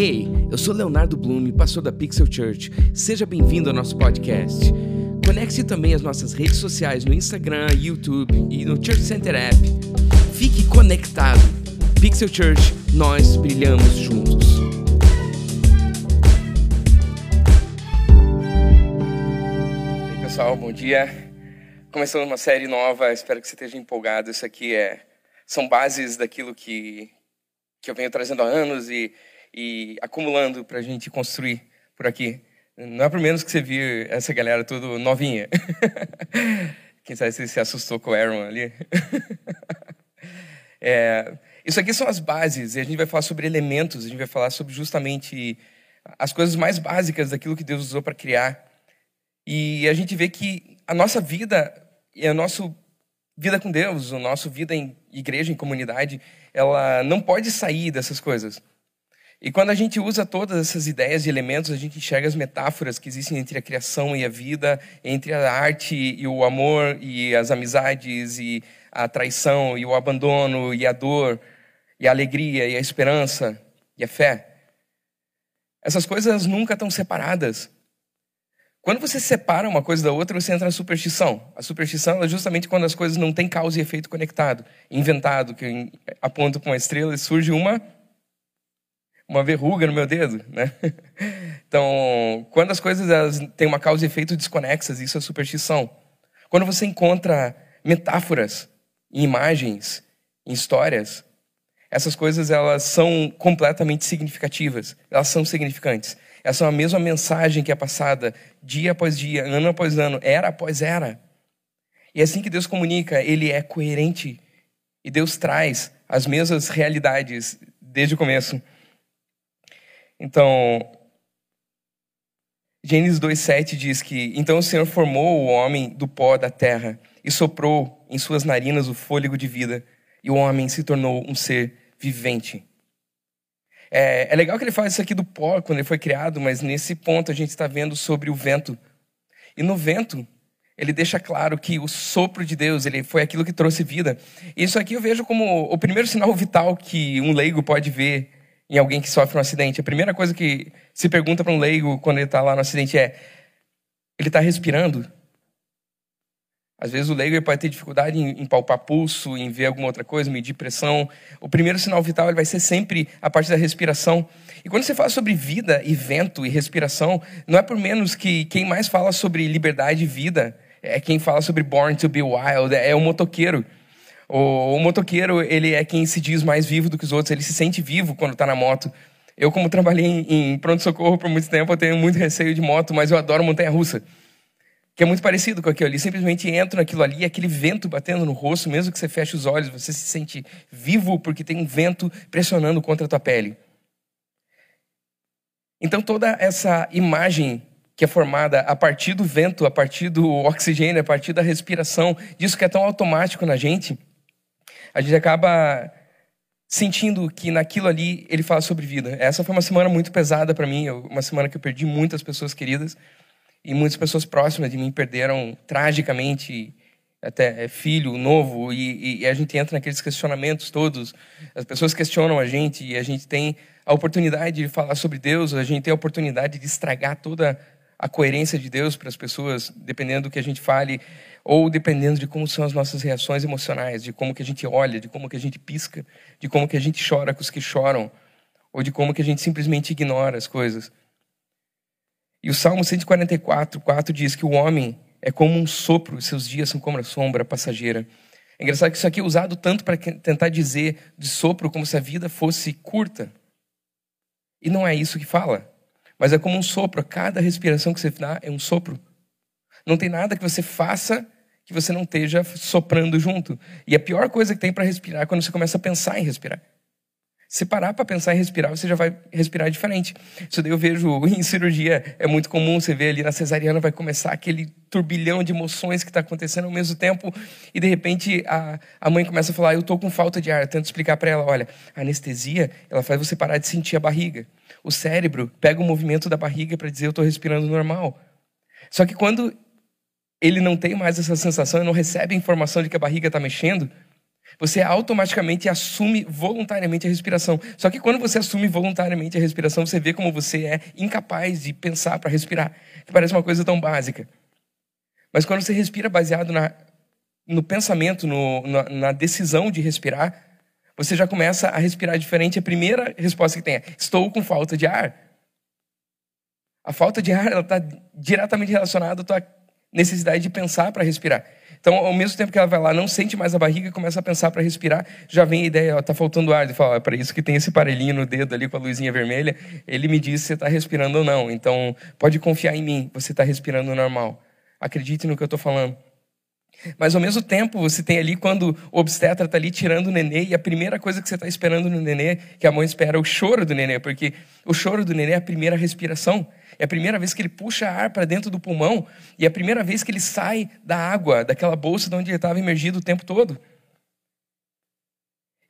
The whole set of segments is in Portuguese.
Ei, eu sou Leonardo Blume, pastor da Pixel Church. Seja bem-vindo ao nosso podcast. Conecte-se também às nossas redes sociais no Instagram, YouTube e no Church Center App. Fique conectado. Pixel Church, nós brilhamos juntos. Oi, pessoal, bom dia. Começando uma série nova, espero que você esteja empolgado. Isso aqui é são bases daquilo que que eu venho trazendo há anos e, e acumulando para a gente construir por aqui. Não é por menos que você viu essa galera tudo novinha. Quem sabe você se assustou com o Aaron ali. é, isso aqui são as bases, e a gente vai falar sobre elementos, a gente vai falar sobre justamente as coisas mais básicas daquilo que Deus usou para criar. E a gente vê que a nossa vida e a nossa vida com Deus, a nossa vida em igreja, em comunidade, ela não pode sair dessas coisas. E quando a gente usa todas essas ideias e elementos, a gente enxerga as metáforas que existem entre a criação e a vida, entre a arte e o amor, e as amizades, e a traição, e o abandono, e a dor, e a alegria, e a esperança, e a fé. Essas coisas nunca estão separadas. Quando você separa uma coisa da outra, você entra na superstição. A superstição é justamente quando as coisas não têm causa e efeito conectado, inventado, que aponta para uma estrela e surge uma uma verruga no meu dedo, né? Então, quando as coisas elas têm uma causa e efeito desconexas, isso é superstição. Quando você encontra metáforas, em imagens, em histórias, essas coisas elas são completamente significativas, elas são significantes. Essa é a mesma mensagem que é passada dia após dia, ano após ano, era após era. E é assim que Deus comunica, ele é coerente. E Deus traz as mesmas realidades desde o começo. Então, Gênesis 2,7 diz que: Então o Senhor formou o homem do pó da terra e soprou em suas narinas o fôlego de vida, e o homem se tornou um ser vivente. É, é, legal que ele fala isso aqui do pó quando ele foi criado, mas nesse ponto a gente está vendo sobre o vento. E no vento, ele deixa claro que o sopro de Deus ele foi aquilo que trouxe vida. Isso aqui eu vejo como o primeiro sinal vital que um leigo pode ver em alguém que sofre um acidente. A primeira coisa que se pergunta para um leigo quando ele está lá no acidente é: ele está respirando? Às vezes o leigo pode ter dificuldade em, em, palpar pulso, em ver alguma outra coisa, medir pressão. O primeiro sinal vital ele vai ser sempre a parte da respiração. E quando você fala sobre vida e vento e respiração, não é por menos que quem mais fala sobre liberdade e vida é quem fala sobre born to be wild, é o motoqueiro. O, o motoqueiro ele é quem se diz mais vivo do que os outros, ele se sente vivo quando está na moto. Eu, como trabalhei em, pronto-socorro por muito tempo, eu tenho muito receio de moto, mas eu adoro montanha-russa que é muito parecido com aquilo ali. Simplesmente entra naquilo ali, aquele vento batendo no rosto, mesmo que você feche os olhos, você se sente vivo porque tem um vento pressionando contra a tua pele. Então toda essa imagem que é formada a partir do vento, a partir do oxigênio, a partir da respiração, disso que é tão automático na gente, a gente acaba sentindo que naquilo ali ele fala sobre vida. Essa foi uma semana muito pesada para mim, uma semana que eu perdi muitas pessoas queridas. E muitas pessoas próximas de mim perderam tragicamente até é, filho novo e, e, a gente entra naqueles questionamentos todos. As pessoas questionam a gente e a gente tem a oportunidade de falar sobre Deus, a gente tem a oportunidade de estragar toda a coerência de Deus para as pessoas, dependendo do que a gente fale ou dependendo de como são as nossas reações emocionais, de como que a gente olha, de como que a gente pisca, de como que a gente chora com os que choram, ou de como que a gente simplesmente ignora as coisas. E o Salmo 144, 4 diz que o homem é como um sopro, seus dias são como a sombra passageira. É engraçado que isso aqui é usado tanto para tentar dizer de sopro como se a vida fosse curta. E não é isso que fala. Mas é como um sopro. Cada respiração que você dá é um sopro. Não tem nada que você faça que você não esteja soprando junto. E a pior coisa que tem para respirar é quando você começa a pensar em respirar. Se parar para pensar em respirar, você já vai respirar diferente. Isso daí eu vejo em cirurgia, é muito comum você ver ali na cesariana, vai começar aquele turbilhão de emoções que está acontecendo ao mesmo tempo, e de repente a, a mãe começa a falar: Eu estou com falta de ar. Eu tento explicar para ela: Olha, a anestesia, ela faz você parar de sentir a barriga. O cérebro pega o movimento da barriga para dizer: Eu estou respirando normal. Só que quando ele não tem mais essa sensação, ele não recebe a informação de que a barriga está mexendo, Você automaticamente assume voluntariamente a respiração. Só que quando você assume voluntariamente a respiração, você vê como você é incapaz de pensar para respirar. Que parece uma coisa tão básica. Mas quando você respira baseado na, no pensamento, no, na, na decisão de respirar, você já começa a respirar diferente. A primeira resposta que tem é: estou com falta de ar. A falta de ar está diretamente relacionada à tua necessidade de pensar para respirar. Então, ao mesmo tempo que ela vai lá, não sente mais a barriga, começa a pensar para respirar, já vem a ideia, está faltando ar. Ele fala, é para isso que tem esse aparelhinho no dedo ali com a luzinha vermelha. Ele me diz se você está respirando ou não. Então, pode confiar em mim, você está respirando normal. Acredite no que eu estou falando. Mas ao mesmo tempo, você tem ali quando o obstetra está ali tirando o nenê, e a primeira coisa que você está esperando no nenê, que a mãe espera, é o choro do nenê, porque o choro do nenê é a primeira respiração. É a primeira vez que ele puxa ar para dentro do pulmão, e é a primeira vez que ele sai da água, daquela bolsa de onde ele estava imergido o tempo todo.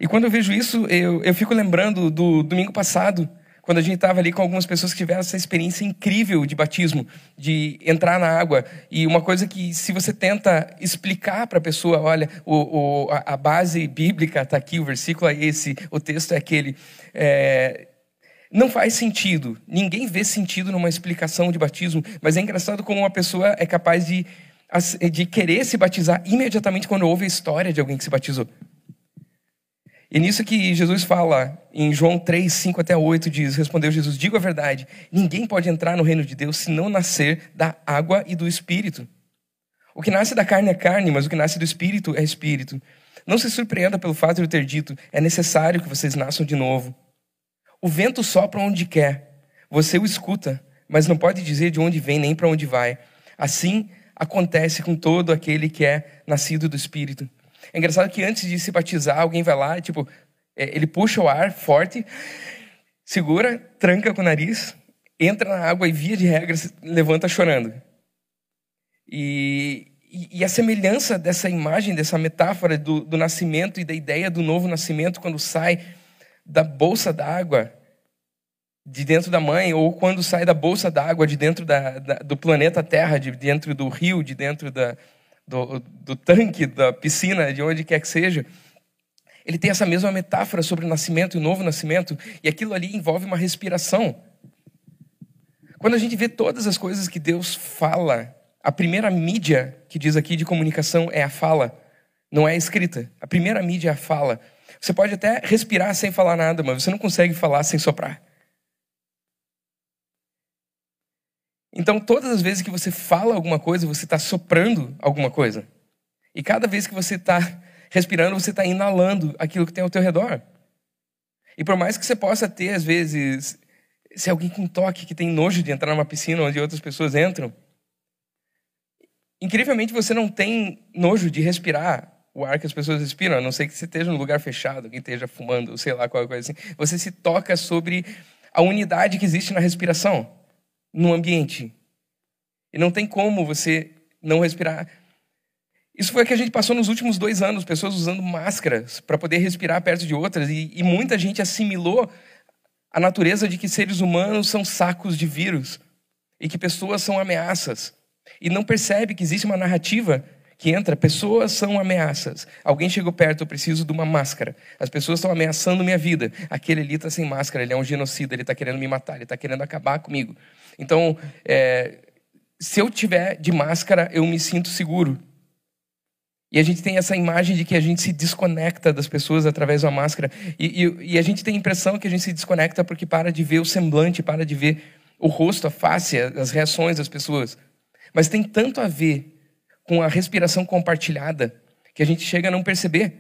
E quando eu vejo isso, eu, eu fico lembrando do domingo passado, quando a gente estava ali com algumas pessoas que tiveram essa experiência incrível de batismo, de entrar na água. E uma coisa que, se você tenta explicar para a pessoa, olha, o, o, a, base bíblica está aqui, o versículo é esse, o texto é aquele. É, não faz sentido. Ninguém vê sentido numa explicação de batismo, mas é engraçado como uma pessoa é capaz de, de querer se batizar imediatamente quando ouve a história de alguém que se batizou. E nisso que Jesus fala, em João 3, 5 até 8, diz: Respondeu Jesus: Digo a verdade, ninguém pode entrar no reino de Deus se não nascer da água e do espírito. O que nasce da carne é carne, mas o que nasce do espírito é espírito. Não se surpreenda pelo fato de eu ter dito: é necessário que vocês nasçam de novo. O vento sopra onde quer, você o escuta, mas não pode dizer de onde vem nem para onde vai. Assim acontece com todo aquele que é nascido do espírito. É engraçado que antes de se batizar, alguém vai lá, tipo, é, ele puxa o ar forte, segura, tranca com o nariz, entra na água e, via de regra, levanta chorando. E, e, e a semelhança dessa imagem, dessa metáfora do, do nascimento e da ideia do novo nascimento, quando sai da bolsa d'água de dentro da mãe, ou quando sai da bolsa d'água de dentro da, da, do planeta Terra, de dentro do rio, de dentro da, do, do tanque, da piscina, de onde quer que seja, ele tem essa mesma metáfora sobre o nascimento e o novo nascimento, e aquilo ali envolve uma respiração. Quando a gente vê todas as coisas que Deus fala, a primeira mídia que diz aqui de comunicação é a fala, não é a escrita. A primeira mídia é a fala. Você pode até respirar sem falar nada, mas você não consegue falar sem soprar. Então, todas as vezes que você fala alguma coisa, você está soprando alguma coisa. E cada vez que você está respirando, você está inalando aquilo que tem ao teu redor. E por mais que você possa ter, às vezes, se alguém com toque que tem nojo de entrar numa piscina onde outras pessoas entram, incrivelmente você não tem nojo de respirar o ar que as pessoas respiram, a não ser que você esteja num lugar fechado, alguém esteja fumando, sei lá, qualquer coisa assim. Você se toca sobre a unidade que existe na respiração no ambiente. E não tem como você não respirar. Isso foi o que a gente passou nos últimos dois anos, pessoas usando máscaras para poder respirar perto de outras, e, e muita gente assimilou a natureza de que seres humanos são sacos de vírus e que pessoas são ameaças. E não percebe que existe uma narrativa que entra, pessoas são ameaças. Alguém chegou perto, eu preciso de uma máscara. As pessoas estão ameaçando minha vida. Aquele ali está sem máscara, ele é um genocida, ele está querendo me matar, ele está querendo acabar comigo. Então, é, se eu tiver de máscara, eu me sinto seguro. E a gente tem essa imagem de que a gente se desconecta das pessoas através da máscara. E, e, e, a gente tem a impressão que a gente se desconecta porque para de ver o semblante, para de ver o rosto, a face, as reações das pessoas. Mas tem tanto a ver com a respiração compartilhada que a gente chega a não perceber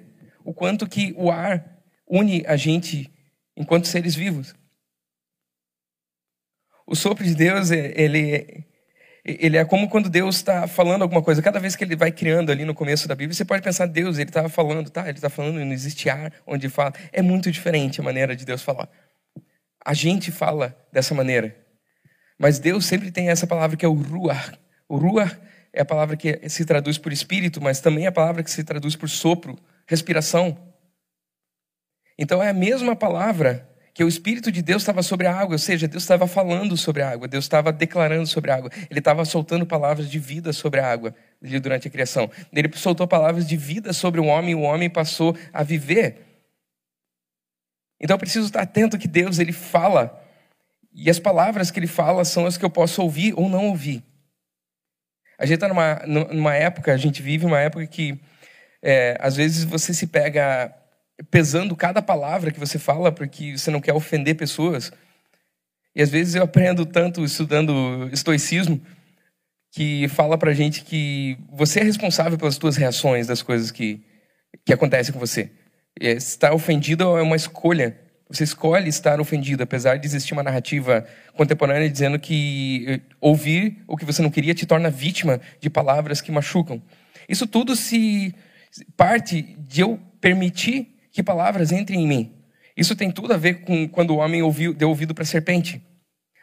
o quanto que o ar une a gente enquanto seres vivos. O sopro de Deus, é, ele, ele é como quando Deus está falando alguma coisa. Cada vez que ele vai criando ali no começo da Bíblia, você pode pensar, Deus, ele estava falando, tá? Ele está falando, não existe ar onde fala. É muito diferente a maneira de Deus falar. A gente fala dessa maneira. Mas Deus sempre tem essa palavra que é o ruar. O ruar é a palavra que se traduz por espírito, mas também é a palavra que se traduz por sopro, respiração. Então é a mesma palavra que o Espírito de Deus estava sobre a água, ou seja, Deus estava falando sobre a água, Deus estava declarando sobre a água, Ele estava soltando palavras de vida sobre a água, durante a criação. Ele soltou palavras de vida sobre o homem e o homem passou a viver. Então eu preciso estar atento que Deus ele fala e as palavras que ele fala são as que eu posso ouvir ou não ouvir. A gente está numa, numa época, a gente vive uma época que é, às vezes você se pega pesando cada palavra que você fala porque você não quer ofender pessoas. E às vezes eu aprendo tanto estudando estoicismo que fala pra gente que você é responsável pelas suas reações das coisas que, que acontecem com você. É, estar ofendido é uma escolha. Você escolhe estar ofendido, apesar de existir uma narrativa contemporânea dizendo que eh, ouvir o que você não queria te torna vítima de palavras que machucam. Isso tudo se parte de eu permitir que palavras entrem em mim. Isso tem tudo a ver com quando o homem ouviu, deu ouvido para a serpente.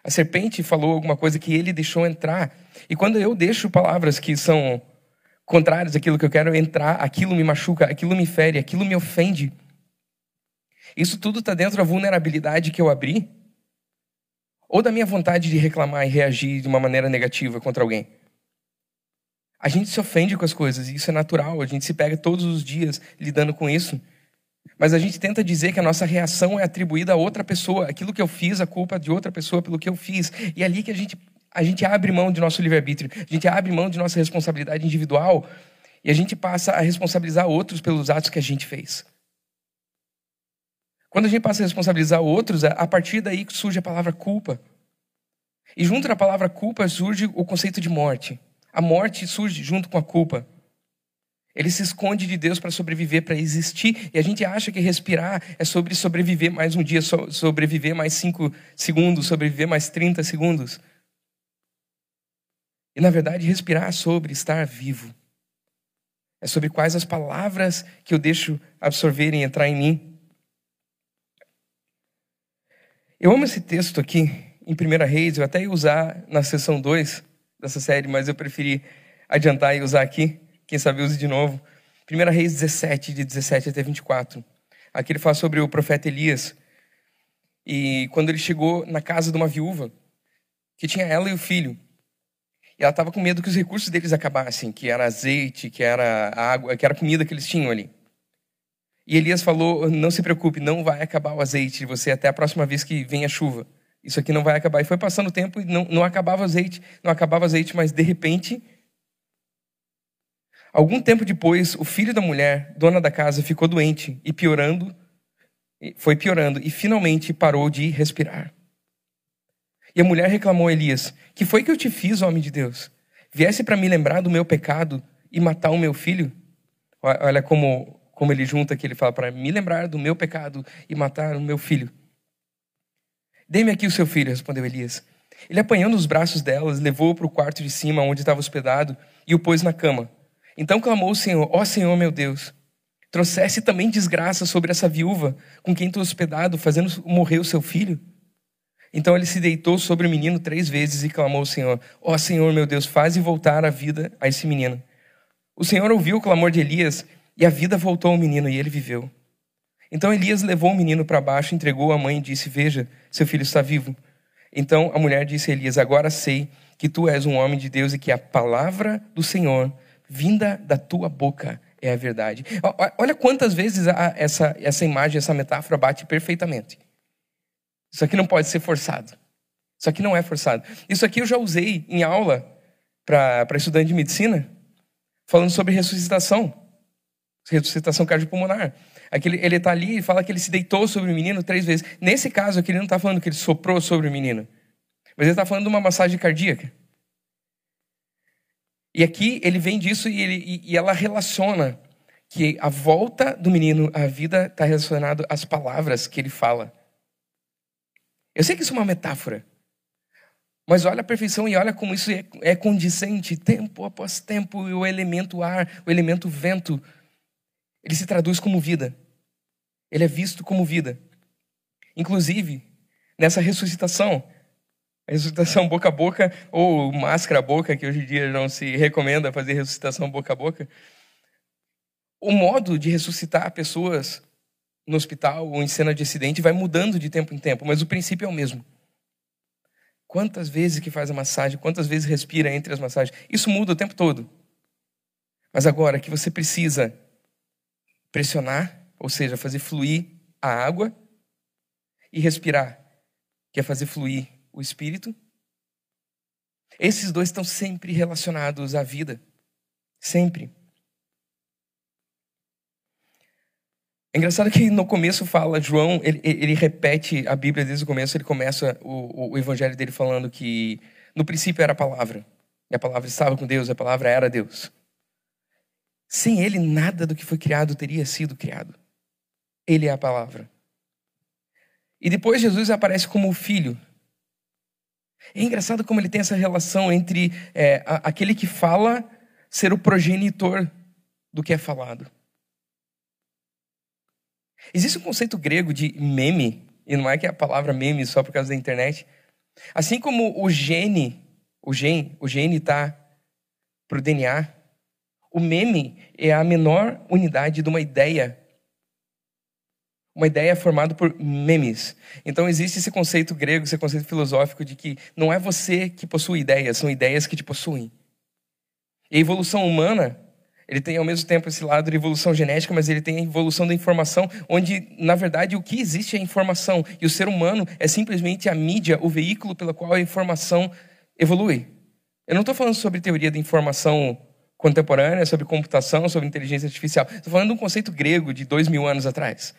A serpente falou alguma coisa que ele deixou entrar. E quando eu deixo palavras que são contrárias àquilo que eu quero entrar, aquilo me machuca, aquilo me fere, aquilo me ofende. Isso tudo está dentro da vulnerabilidade que eu abri? Ou da minha vontade de reclamar e reagir de uma maneira negativa contra alguém? A gente se ofende com as coisas, e isso é natural, a gente se pega todos os dias lidando com isso. Mas a gente tenta dizer que a nossa reação é atribuída a outra pessoa, aquilo que eu fiz, a culpa de outra pessoa pelo que eu fiz. E é ali que a gente, a gente abre mão de nosso livre-arbítrio, a gente abre mão de nossa responsabilidade individual e a gente passa a responsabilizar outros pelos atos que a gente fez. Quando a gente passa a responsabilizar outros, a partir daí surge a palavra culpa. E junto da palavra culpa surge o conceito de morte. A morte surge junto com a culpa. Ele se esconde de Deus para sobreviver, para existir. E a gente acha que respirar é sobre sobreviver mais um dia, sobreviver mais cinco segundos, sobreviver mais 30 segundos. E na verdade, respirar é sobre estar vivo. É sobre quais as palavras que eu deixo absorver e entrar em mim. Eu amo esse texto aqui, em 1 Reis, eu até ia usar na sessão 2 dessa série, mas eu preferi adiantar e usar aqui. Quem sabe use de novo. 1 Reis 17, de 17 até 24. Aqui ele fala sobre o profeta Elias. E quando ele chegou na casa de uma viúva, que tinha ela e o filho, e ela estava com medo que os recursos deles acabassem, que era azeite, que era água, que era comida que eles tinham ali. E Elias falou: Não se preocupe, não vai acabar o azeite de você até a próxima vez que vem a chuva. Isso aqui não vai acabar. E foi passando o tempo e não, não acabava o azeite, não acabava o azeite, mas de repente Algum tempo depois, o filho da mulher, dona da casa, ficou doente e piorando, foi piorando e finalmente parou de respirar. E a mulher reclamou a Elias: Que foi que eu te fiz, homem de Deus? Viesse para me lembrar do meu pecado e matar o meu filho? Olha como, como ele junta aqui, ele fala para me lembrar do meu pecado e matar o meu filho. Dê-me aqui o seu filho, respondeu Elias. Ele apanhou nos braços delas, levou-o para o quarto de cima, onde estava hospedado, e o pôs na cama. Então clamou o Senhor: Ó oh, Senhor meu Deus, trouxesse também desgraça sobre essa viúva com quem tu hospedado, fazendo morrer o seu filho? Então ele se deitou sobre o menino três vezes e clamou ao Senhor: Ó oh, Senhor meu Deus, faze voltar a vida a esse menino. O Senhor ouviu o clamor de Elias e a vida voltou ao menino e ele viveu. Então Elias levou o menino para baixo, entregou a mãe e disse: Veja, seu filho está vivo. Então a mulher disse a Elias: Agora sei que tu és um homem de Deus e que a palavra do Senhor vinda da tua boca é a verdade. Olha quantas vezes essa, essa imagem, essa metáfora bate perfeitamente. Isso aqui não pode ser forçado. Isso aqui não é forçado. Isso aqui eu já usei em aula para estudante de medicina, falando sobre ressuscitação. Ressuscitação cardiopulmonar. Aquele, ele está ali e fala que ele se deitou sobre o menino três vezes. Nesse caso aqui, ele não está falando que ele soprou sobre o menino. Mas ele está falando de uma massagem cardíaca. E aqui ele vem disso e, ele, e ela relaciona que a volta do menino à vida está relacionado às palavras que ele fala. Eu sei que isso é uma metáfora, mas olha a perfeição e olha como isso é, é condizente, tempo após tempo, e o elemento ar, o elemento vento, ele se traduz como vida. Ele é visto como vida. Inclusive, nessa ressuscitação, ressuscitação boca a boca ou máscara a boca, que hoje em dia não se recomenda fazer ressuscitação boca a boca. O modo de ressuscitar pessoas no hospital ou em cena de acidente vai mudando de tempo em tempo, mas o princípio é o mesmo. Quantas vezes que faz a massagem, quantas vezes respira entre as massagens, isso muda o tempo todo. Mas agora que você precisa pressionar, ou seja, fazer fluir a água, e respirar, que é fazer fluir o espírito, esses dois estão sempre relacionados à vida. Sempre. É engraçado que no começo fala, João, ele, ele repete a Bíblia desde o começo, ele começa o, o, evangelho dele falando que no princípio era a palavra, e a palavra estava com Deus, a palavra era Deus. Sem ele, nada do que foi criado teria sido criado. Ele é a palavra. E depois Jesus aparece como o filho. É engraçado como ele tem essa relação entre é, aquele que fala ser o progenitor do que é falado. Existe um conceito grego de meme, e não é que é a palavra meme só por causa da internet. Assim como o gene, o gene, o gene está para o DNA, o meme é a menor unidade de uma ideia. Uma ideia formada por memes. Então existe esse conceito grego, esse conceito filosófico de que não é você que possui ideias, são ideias que te possuem. E a evolução humana ele tem ao mesmo tempo esse lado de evolução genética, mas ele tem a evolução da informação, onde, na verdade, o que existe é a informação. E o ser humano é simplesmente a mídia, o veículo pelo qual a informação evolui. Eu não estou falando sobre teoria da informação contemporânea, sobre computação, sobre inteligência artificial. Estou falando de um conceito grego de dois mil anos atrás.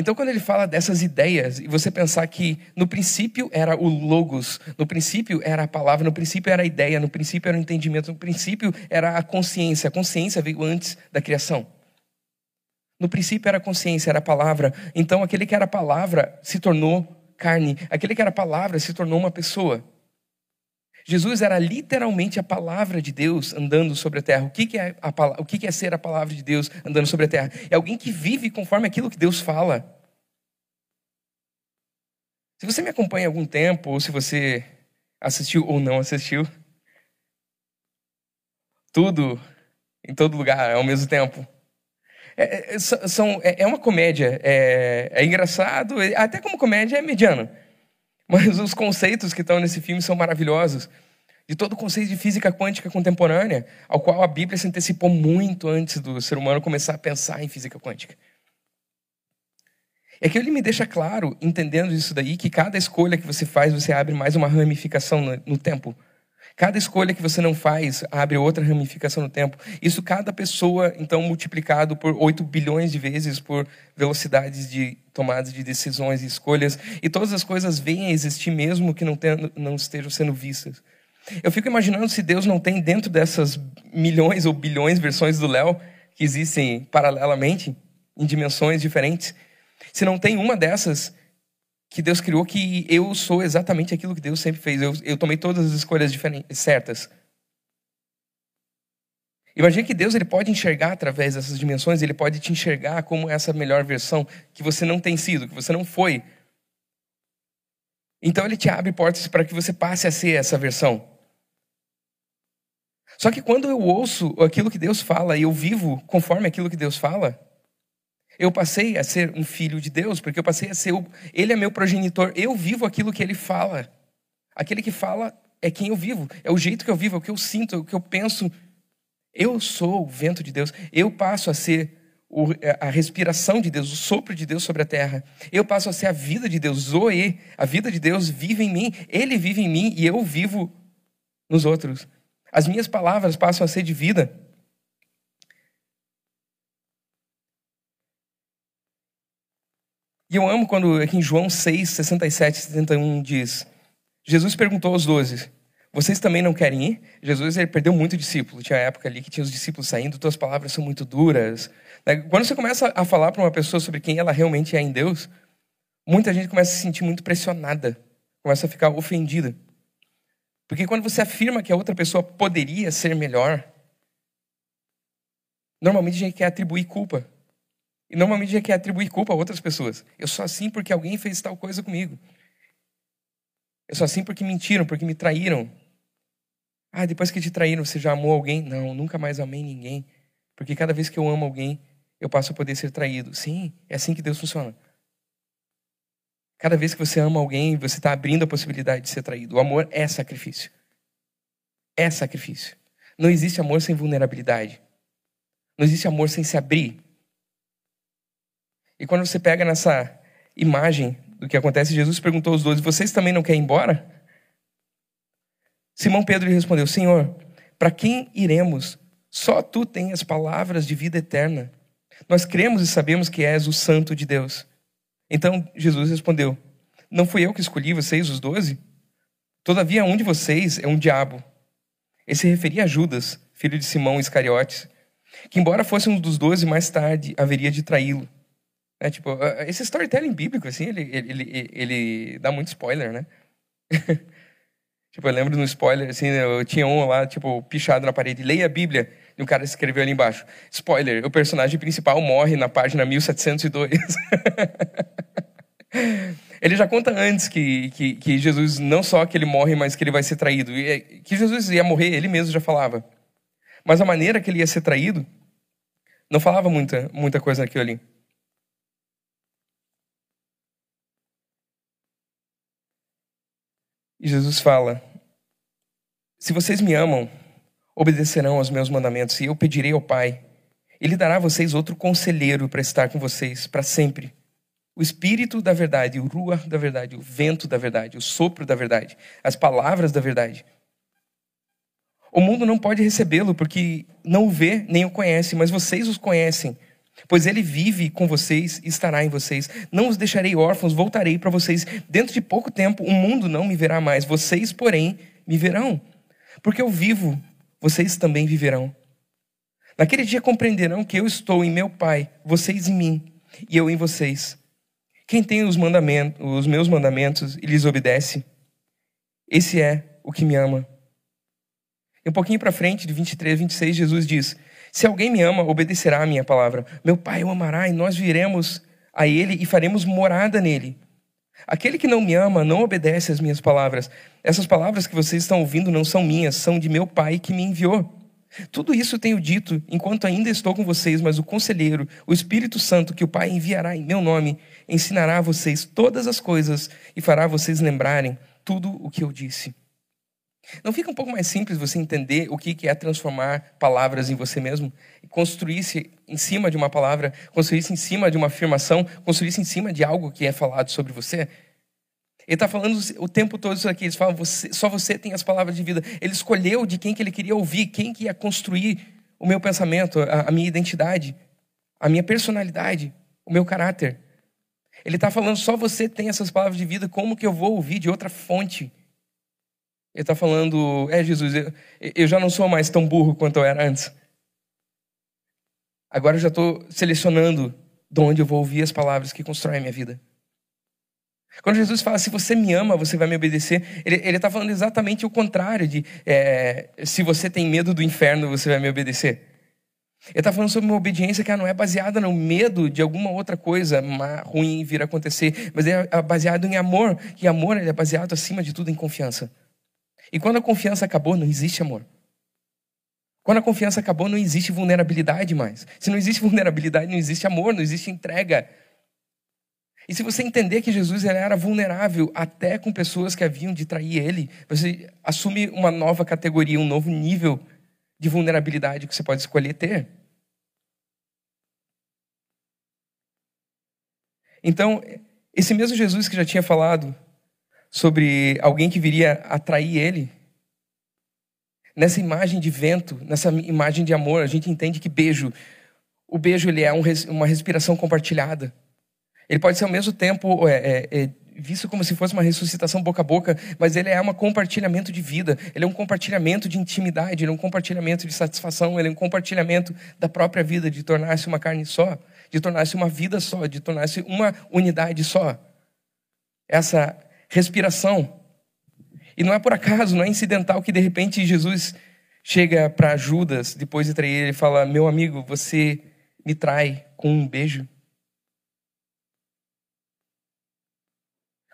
Então, quando ele fala dessas ideias, e você pensar que no princípio era o logos, no princípio era a palavra, no princípio era a ideia, no princípio era o entendimento, no princípio era a consciência. A consciência veio antes da criação. No princípio era a consciência, era a palavra. Então, aquele que era a palavra se tornou carne. Aquele que era a palavra se tornou uma pessoa. Jesus era literalmente a palavra de Deus andando sobre a terra. O que, é, a, o que é ser a palavra de Deus andando sobre a terra? É alguém que vive conforme aquilo que Deus fala. Se você me acompanha há algum tempo, ou se você assistiu ou não assistiu, tudo, em todo lugar, ao mesmo tempo. É, é são, é, é uma comédia, é, é engraçado, até como comédia é mediano. Mas os conceitos que estão nesse filme são maravilhosos. De todo o conceito de física quântica contemporânea, ao qual a Bíblia se antecipou muito antes do ser humano começar a pensar em física quântica. É que ele me deixa claro, entendendo isso daí, que cada escolha que você faz, você abre mais uma ramificação no, no tempo. Cada escolha que você não faz abre outra ramificação no tempo. Isso cada pessoa, então, multiplicado por 8 bilhões de vezes por velocidades de tomadas de decisões e escolhas. E todas as coisas vêm a existir mesmo que não, tenham, não estejam sendo vistas. Eu fico imaginando se Deus não tem dentro dessas milhões ou bilhões de versões do Léo que existem paralelamente, em dimensões diferentes, se não tem uma dessas que Deus criou que eu sou exatamente aquilo que Deus sempre fez. Eu, eu tomei todas as escolhas certas. Imagine que Deus ele pode enxergar através dessas dimensões, ele pode te enxergar como essa melhor versão que você não tem sido, que você não foi. Então ele te abre portas para que você passe a ser essa versão. Só que quando eu ouço aquilo que Deus fala e eu vivo conforme aquilo que Deus fala, eu passei a ser um filho de Deus, porque eu passei a ser. O, ele é meu progenitor, eu vivo aquilo que ele fala. Aquele que fala é quem eu vivo, é o jeito que eu vivo, é o que eu sinto, é o que eu penso. Eu sou o vento de Deus, eu passo a ser o, a respiração de Deus, o sopro de Deus sobre a terra. Eu passo a ser a vida de Deus, Zoe, a vida de Deus vive em mim, ele vive em mim e eu vivo nos outros. As minhas palavras passam a ser de vida. E eu amo quando aqui em João 6, 67, 71 diz: Jesus perguntou aos doze: Vocês também não querem ir? Jesus ele perdeu muito discípulo. Tinha época ali que tinha os discípulos saindo, tuas palavras são muito duras. Né? Quando você começa a falar para uma pessoa sobre quem ela realmente é em Deus, muita gente começa a se sentir muito pressionada, começa a ficar ofendida. Porque quando você afirma que a outra pessoa poderia ser melhor, normalmente a gente quer atribuir culpa. E normalmente já quer atribuir culpa a outras pessoas. Eu sou assim porque alguém fez tal coisa comigo. Eu sou assim porque mentiram, porque me traíram. Ah, depois que te traíram, você já amou alguém? Não, nunca mais amei ninguém. Porque cada vez que eu amo alguém, eu passo a poder ser traído. Sim, é assim que Deus funciona. Cada vez que você ama alguém, você está abrindo a possibilidade de ser traído. O amor é sacrifício. é sacrifício. Não existe amor sem vulnerabilidade. Não existe amor sem se abrir. E quando você pega nessa imagem do que acontece, Jesus perguntou aos doze: Vocês também não querem ir embora? Simão Pedro lhe respondeu: Senhor, para quem iremos? Só tu tens as palavras de vida eterna. Nós cremos e sabemos que és o Santo de Deus. Então Jesus respondeu: Não fui eu que escolhi vocês, os doze? Todavia, um de vocês é um diabo. Ele se referia a Judas, filho de Simão Iscariotes, que, embora fosse um dos doze, mais tarde haveria de traí-lo. É, tipo, esse storytelling bíblico, assim, ele, ele, ele, dá muito spoiler, né? tipo, eu lembro no spoiler, assim, eu tinha um lá, tipo, pichado na parede, leia a Bíblia, e o cara escreveu ali embaixo, spoiler, o personagem principal morre na página 1702. ele já conta antes que, que, que, Jesus, não só que ele morre, mas que ele vai ser traído. E é, que Jesus ia morrer, ele mesmo já falava. Mas a maneira que ele ia ser traído, não falava muita, muita coisa naquilo ali. E Jesus fala: Se vocês me amam, obedecerão aos meus mandamentos, e eu pedirei ao Pai. Ele dará a vocês outro conselheiro para estar com vocês para sempre. O Espírito da verdade, o Ruach da verdade, o vento da verdade, o sopro da verdade, as palavras da verdade. O mundo não pode recebê-lo porque não o vê nem o conhece, mas vocês os conhecem, pois ele vive com vocês e estará em vocês. Não os deixarei órfãos, voltarei para vocês. Dentro de pouco tempo, o mundo não me verá mais, vocês, porém, me verão. Porque eu vivo, vocês também viverão. Naquele dia compreenderão que eu estou em meu Pai, vocês em mim, e eu em vocês. Quem tem os, mandamentos, os meus mandamentos e lhes obedece, esse é o que me ama. E um pouquinho para frente, de 23 26, Jesus diz: se alguém me ama, obedecerá à minha palavra. Meu Pai o amará e nós viremos a ele e faremos morada nele. Aquele que não me ama não obedece às minhas palavras. Essas palavras que vocês estão ouvindo não são minhas, são de meu Pai que me enviou. Tudo isso tenho dito enquanto ainda estou com vocês, mas o conselheiro, o Espírito Santo, que o Pai enviará em meu nome, ensinará a vocês todas as coisas e fará vocês lembrarem tudo o que eu disse. Não fica um pouco mais simples você entender o que é transformar palavras em você mesmo? Construir-se em cima de uma palavra, construir-se em cima de uma afirmação, construir-se em cima de algo que é falado sobre você? Ele está falando o tempo todo isso aqui. Ele fala, você, só você tem as palavras de vida. Ele escolheu de quem que ele queria ouvir, quem que ia construir o meu pensamento, a, a minha identidade, a minha personalidade, o meu caráter. Ele está falando, só você tem essas palavras de vida, como que eu vou ouvir de outra fonte? Ele está falando, é Jesus, eu, eu já não sou mais tão burro quanto eu era antes. Agora eu já estou selecionando de onde eu vou ouvir as palavras que constroem a minha vida. Quando Jesus fala, se você me ama, você vai me obedecer, ele está falando exatamente o contrário de é, se você tem medo do inferno, você vai me obedecer. Ele está falando sobre uma obediência que não é baseada no medo de alguma outra coisa ruim vir acontecer, mas é, é baseado em amor. E amor é baseado, acima de tudo, em confiança. E quando a confiança acabou, não existe amor. Quando a confiança acabou, não existe vulnerabilidade mais. Se não existe vulnerabilidade, não existe amor, não existe entrega. E se você entender que Jesus era vulnerável até com pessoas que haviam de trair ele, você assume uma nova categoria, um novo nível de vulnerabilidade que você pode escolher ter. Então, esse mesmo Jesus que já tinha falado sobre alguém que viria atrair ele. Nessa imagem de vento, nessa imagem de amor, a gente entende que beijo, o beijo ele é um, uma respiração compartilhada. Ele pode ser ao mesmo tempo é, é, é, visto como se fosse uma ressuscitação boca a boca, mas ele é um compartilhamento de vida, ele é um compartilhamento de intimidade, ele é um compartilhamento de satisfação, ele é um compartilhamento da própria vida, de tornar-se uma carne só, de tornar-se uma vida só, de tornar-se uma unidade só. Essa respiração. E não é por acaso, não é incidental que de repente Jesus chega para Judas, depois de trair ele, e fala: Meu amigo, você me trai com um beijo.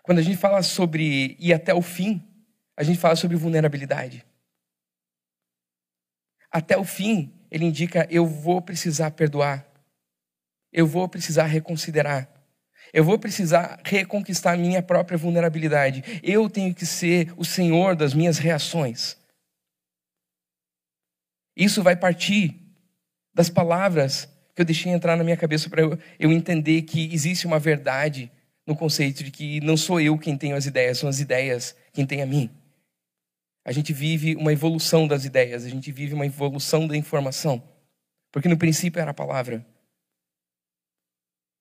Quando a gente fala sobre ir até o fim, a gente fala sobre vulnerabilidade. Até o fim, ele indica: eu vou precisar perdoar, eu vou precisar reconsiderar. Eu vou precisar reconquistar minha própria vulnerabilidade. Eu tenho que ser o senhor das minhas reações. Isso vai partir das palavras que eu deixei entrar na minha cabeça para eu, eu entender que existe uma verdade no conceito de que não sou eu quem tenho as ideias, são as ideias quem tem a mim. A gente vive uma evolução das ideias, a gente vive uma evolução da informação. Porque no princípio era a palavra.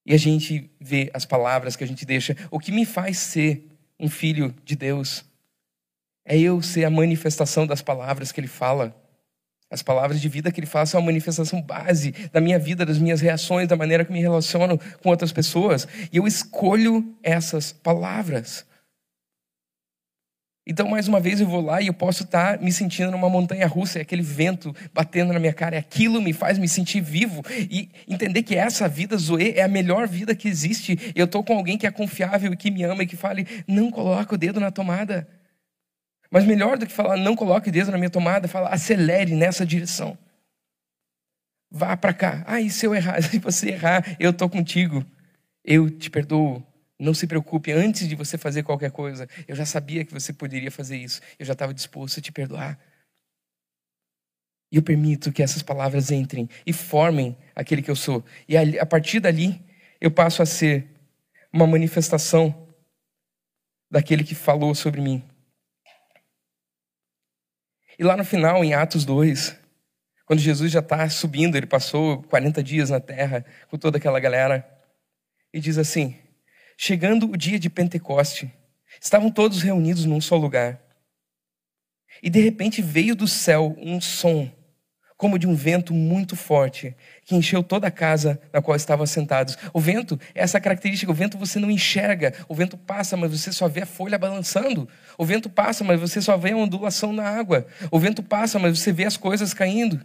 E a gente vê as palavras que a gente deixa. O que me faz ser um filho de Deus é eu ser a manifestação das palavras que ele fala. As palavras de vida que ele fala são a manifestação base da minha vida, das minhas reações, da maneira que me relaciono com outras pessoas. E eu escolho essas palavras. Então, mais uma vez, eu vou lá e eu posso estar me sentindo numa montanha russa, é aquele vento batendo na minha cara, e aquilo me faz me sentir vivo e entender que essa vida, Zoe, é a melhor vida que existe. Eu estou com alguém que é confiável e que me ama e que fale, não coloque o dedo na tomada. Mas melhor do que falar, não coloque o dedo na minha tomada, fala, acelere nessa direção. Vá para cá. Ah, e se eu errar? Se você errar, eu estou contigo. Eu te perdoo. Não se preocupe, antes de você fazer qualquer coisa, eu já sabia que você poderia fazer isso. Eu já estava disposto a te perdoar. E eu permito que essas palavras entrem e formem aquele que eu sou. E a partir dali, eu passo a ser uma manifestação daquele que falou sobre mim. E lá no final, em Atos 2, quando Jesus já está subindo, ele passou 40 dias na terra com toda aquela galera, e diz assim: Chegando o dia de Pentecoste, estavam todos reunidos num só lugar. E de repente veio do céu um som, como de um vento muito forte, que encheu toda a casa na qual estavam sentados. O vento, essa característica, o vento você não enxerga, o vento passa, mas você só vê a folha balançando. O vento passa, mas você só vê a ondulação na água. O vento passa, mas você vê as coisas caindo.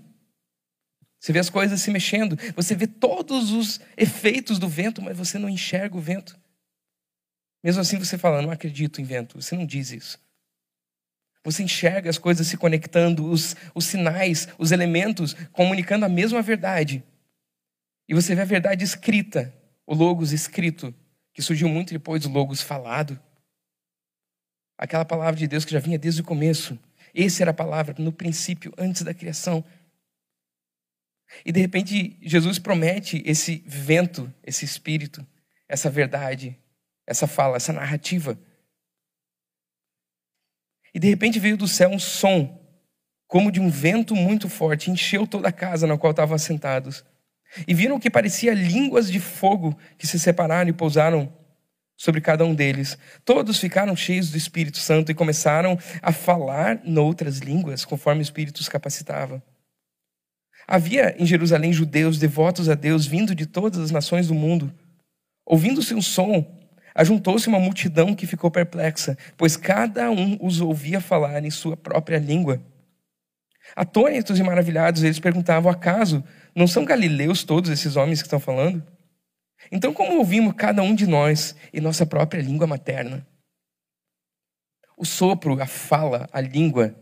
Você vê as coisas se mexendo, você vê todos os efeitos do vento, mas você não enxerga o vento. Mesmo assim você fala, não acredito em vento. Você não diz isso. Você enxerga as coisas se conectando, os, os sinais, os elementos comunicando a mesma verdade. E você vê a verdade escrita, o logos escrito, que surgiu muito depois do logos falado. Aquela palavra de Deus que já vinha desde o começo. Essa era a palavra no princípio, antes da criação. E de repente Jesus promete esse vento, esse espírito, essa verdade essa fala, essa narrativa. E de repente veio do céu um som, como de um vento muito forte, encheu toda a casa na qual estavam assentados. E viram o que parecia línguas de fogo que se separaram e pousaram sobre cada um deles. Todos ficaram cheios do Espírito Santo e começaram a falar noutras línguas, conforme o Espírito os capacitava. Havia em Jerusalém judeus devotos a Deus, vindo de todas as nações do mundo. Ouvindo-se um som, Ajuntou-se uma multidão que ficou perplexa, pois cada um os ouvia falar em sua própria língua. Atônitos e maravilhados, eles perguntavam: acaso não são galileus todos esses homens que estão falando? Então, como ouvimos cada um de nós em nossa própria língua materna? O sopro, a fala, a língua,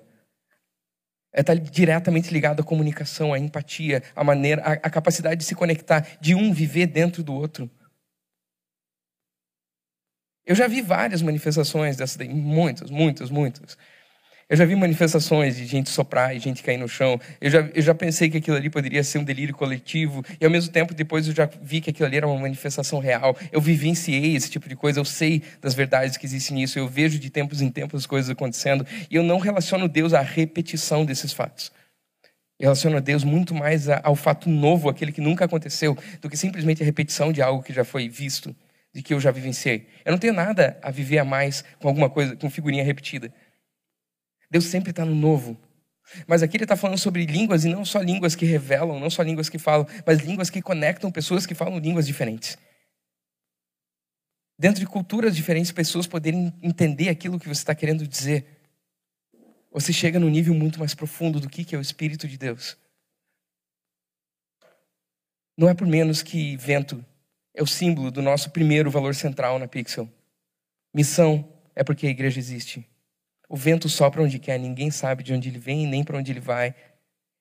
está diretamente ligado à comunicação, à empatia, à maneira, à, à capacidade de se conectar, de um viver dentro do outro. Eu já vi várias manifestações dessa daí, muitas, muitas, muitas. Eu já vi manifestações de gente soprar e gente cair no chão. Eu já, eu já pensei que aquilo ali poderia ser um delírio coletivo. E ao mesmo tempo, depois eu já vi que aquilo ali era uma manifestação real. Eu vivenciei esse tipo de coisa. Eu sei das verdades que existem nisso. Eu vejo de tempos em tempos as coisas acontecendo. E eu não relaciono Deus à repetição desses fatos. Eu relaciono a Deus muito mais ao fato novo, aquele que nunca aconteceu, do que simplesmente a repetição de algo que já foi visto de que eu já vivenciei. Eu não tenho nada a viver a mais com alguma coisa, com figurinha repetida. Deus sempre está no novo. Mas aqui ele está falando sobre línguas e não só línguas que revelam, não só línguas que falam, mas línguas que conectam pessoas que falam línguas diferentes. Dentro de culturas diferentes, pessoas poderem entender aquilo que você está querendo dizer. Você chega num nível muito mais profundo do que é o Espírito de Deus. Não é por menos que vento é o símbolo do nosso primeiro valor central na Pixel. Missão é porque a igreja existe. O vento sopra onde quer, ninguém sabe de onde ele vem nem para onde ele vai.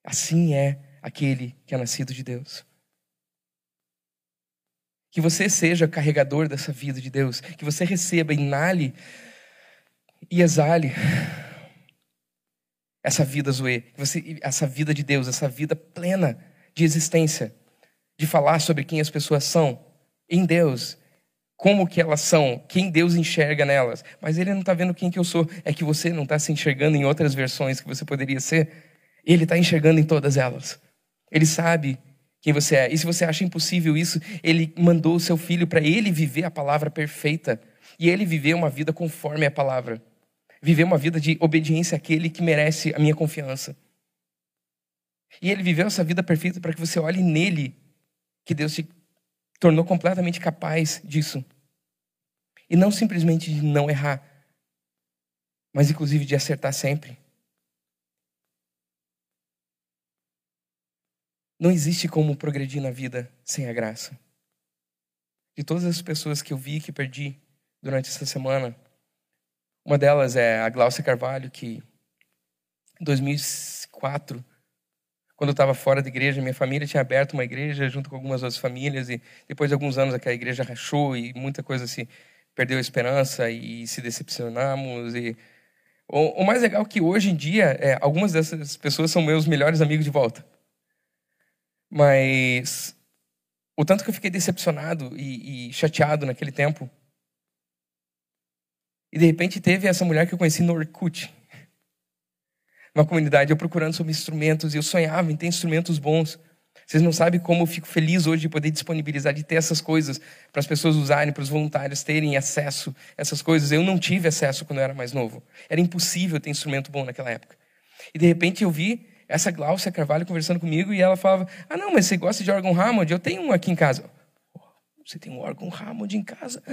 Assim é aquele que é nascido de Deus. Que você seja carregador dessa vida de Deus, que você receba, inale e exale essa vida Zoe, essa vida de Deus, essa vida plena de existência, de falar sobre quem as pessoas são em Deus, como que elas são, quem Deus enxerga nelas. Mas Ele não está vendo quem que eu sou, é que você não está se enxergando em outras versões que você poderia ser. Ele está enxergando em todas elas. Ele sabe quem você é. E se você acha impossível isso, Ele mandou o seu filho para ele viver a palavra perfeita e ele viver uma vida conforme a palavra viver uma vida de obediência àquele que merece a minha confiança. E ele viveu essa vida perfeita para que você olhe nele que Deus te tornou completamente capaz disso. E não simplesmente de não errar, mas inclusive de acertar sempre. Não existe como progredir na vida sem a graça. De todas as pessoas que eu vi que perdi durante essa semana, uma delas é a Glaucia Carvalho, que em 2004, quando eu estava fora da igreja, minha família tinha aberto uma igreja junto com algumas outras famílias e depois de alguns anos aquela igreja rachou e muita coisa se perdeu a esperança e se decepcionamos e o, o mais legal é que hoje em dia é, algumas dessas pessoas são meus melhores amigos de volta. Mas o tanto que eu fiquei decepcionado e, e chateado naquele tempo e de repente teve essa mulher que eu conheci no Orkut. Uma comunidade, eu procurando sobre instrumentos, e eu sonhava em ter instrumentos bons. Vocês não sabem como eu fico feliz hoje de poder disponibilizar, de ter essas coisas para as pessoas usarem, para os voluntários terem acesso a essas coisas. Eu não tive acesso quando eu era mais novo. Era impossível ter instrumento bom naquela época. E de repente eu vi essa Glaucia Carvalho conversando comigo e ela falava: Ah, não, mas você gosta de órgão Hammond? Eu tenho um aqui em casa. Você tem um órgão Hammond em casa?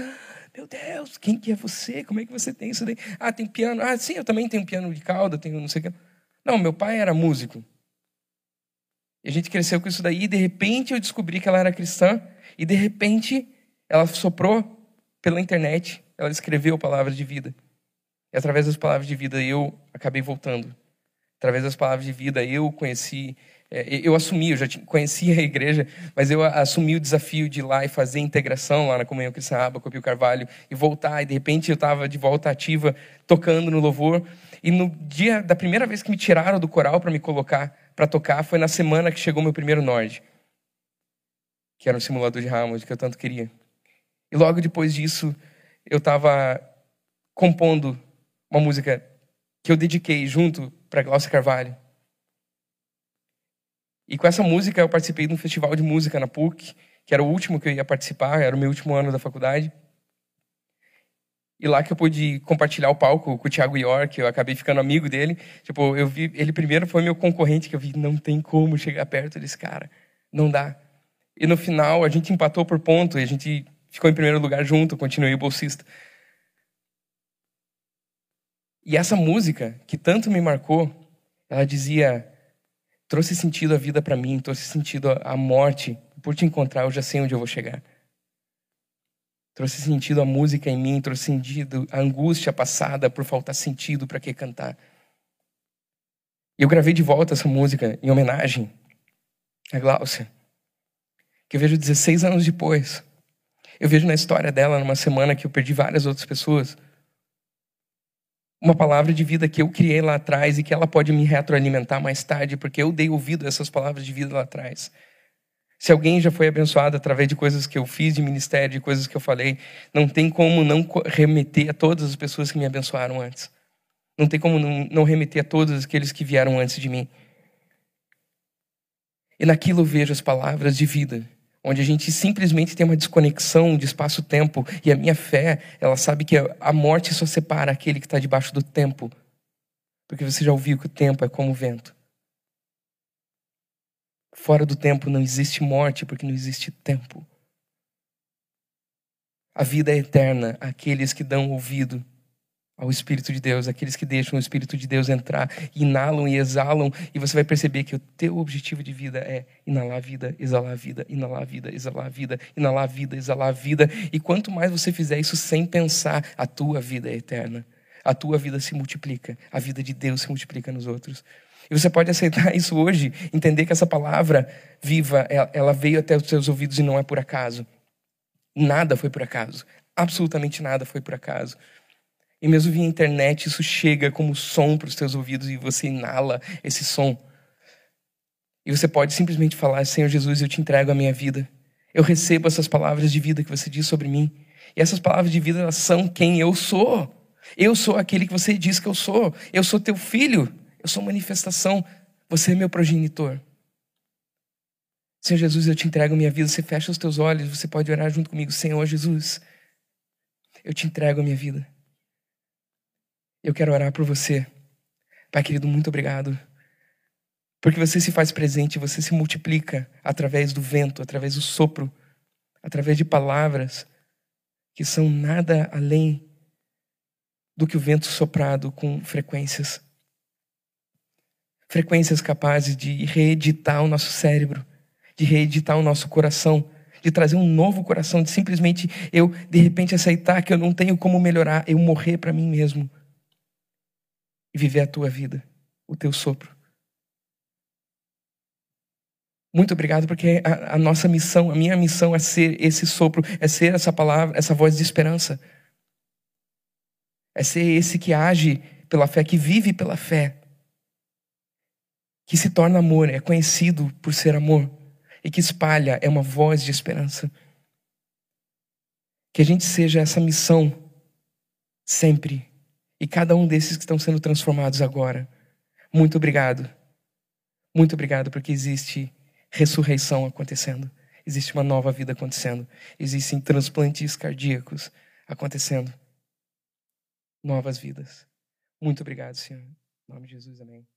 Meu Deus, quem que é você? Como é que você tem isso daí? Ah, tem piano. Ah, sim, eu também tenho piano de cauda, tenho não sei o que. Não, meu pai era músico. E a gente cresceu com isso daí, e de repente eu descobri que ela era cristã, e de repente ela soprou pela internet, ela escreveu palavras de vida. E através das palavras de vida eu acabei voltando. Através das palavras de vida eu conheci eu assumi, eu já conhecia a igreja, mas eu assumi o desafio de ir lá e fazer integração lá na Comunhão Cristã Aba, Pio Carvalho, e voltar, e de repente eu estava de volta ativa, tocando no louvor, e no dia da primeira vez que me tiraram do coral para me colocar para tocar, foi na semana que chegou meu primeiro Nord, que era um simulador de Hammond, que eu tanto queria. E logo depois disso, eu estava compondo uma música que eu dediquei junto para Glaucia Carvalho, e com essa música eu participei de um festival de música na PUC, que era o último que eu ia participar, era o meu último ano da faculdade. E lá que eu pude compartilhar o palco com o Thiago York, eu acabei ficando amigo dele. Tipo, eu vi, ele primeiro foi meu concorrente, que eu vi, não tem como chegar perto desse cara, não dá. E no final a gente empatou por ponto e a gente ficou em primeiro lugar junto, continuei bolsista. E essa música, que tanto me marcou, ela dizia: trouxe sentido à vida para mim, trouxe sentido à morte. Por te encontrar, eu já sei onde eu vou chegar. Trouxe sentido à música em mim, trouxe sentido à angústia passada por faltar sentido para que cantar. E eu gravei de volta essa música em homenagem à Gláucia, que eu vejo 16 anos depois. Eu vejo na história dela, numa semana que eu perdi várias outras pessoas, uma palavra de vida que eu criei lá atrás e que ela pode me retroalimentar mais tarde, porque eu dei ouvido a essas palavras de vida lá atrás. Se alguém já foi abençoado através de coisas que eu fiz de ministério, de coisas que eu falei, não tem como não remeter a todas as pessoas que me abençoaram antes. Não tem como não, remeter a todos aqueles que vieram antes de mim. E naquilo eu vejo as palavras de vida onde a gente simplesmente tem uma desconexão de espaço-tempo e a minha fé, ela sabe que a morte só separa aquele que está debaixo do tempo, porque você já ouviu que o tempo é como o vento. Fora do tempo não existe morte, porque não existe tempo. A vida é eterna àqueles que dão ouvido ao Espírito de Deus, aqueles que deixam o Espírito de Deus entrar, inalam e exalam, e você vai perceber que o teu objetivo de vida é inalar vida, exalar vida, inalar vida, exalar vida, inalar vida, exalar vida, e quanto mais você fizer isso sem pensar, a tua vida é eterna. A tua vida se multiplica, a vida de Deus se multiplica nos outros. E você pode aceitar isso hoje, entender que essa palavra viva, ela veio até os seus ouvidos e não é por acaso. Nada foi por acaso. Absolutamente nada foi por acaso. E mesmo via internet, isso chega como som para os teus ouvidos e você inala esse som. E você pode simplesmente falar: Senhor Jesus, eu te entrego a minha vida. Eu recebo essas palavras de vida que você diz sobre mim. E essas palavras de vida elas são quem eu sou. Eu sou aquele que você diz que eu sou. Eu sou teu filho. Eu sou manifestação. Você é meu progenitor. Senhor Jesus, eu te entrego a minha vida. Você fecha os teus olhos, você pode orar junto comigo. Senhor Jesus, eu te entrego a minha vida. Eu quero orar por você. Pai querido, muito obrigado. Porque você se faz presente, você se multiplica através do vento, através do sopro, através de palavras que são nada além do que o vento soprado com frequências. Frequências capazes de reeditar o nosso cérebro, de reeditar o nosso coração, de trazer um novo coração, de simplesmente eu, de repente, aceitar que eu não tenho como melhorar, eu morrer para mim mesmo e viver a tua vida, o teu sopro. Muito obrigado, porque a, a, nossa missão, a minha missão é ser esse sopro, é ser essa palavra, essa voz de esperança. É ser esse que age pela fé, que vive pela fé, que se torna amor, é conhecido por ser amor e que espalha, é uma voz de esperança. Que a gente seja essa missão sempre e cada um desses que estão sendo transformados agora. Muito obrigado. Muito obrigado porque existe ressurreição acontecendo. Existe uma nova vida acontecendo. Existem transplantes cardíacos acontecendo. Novas vidas. Muito obrigado, Senhor. Em nome de Jesus, amém.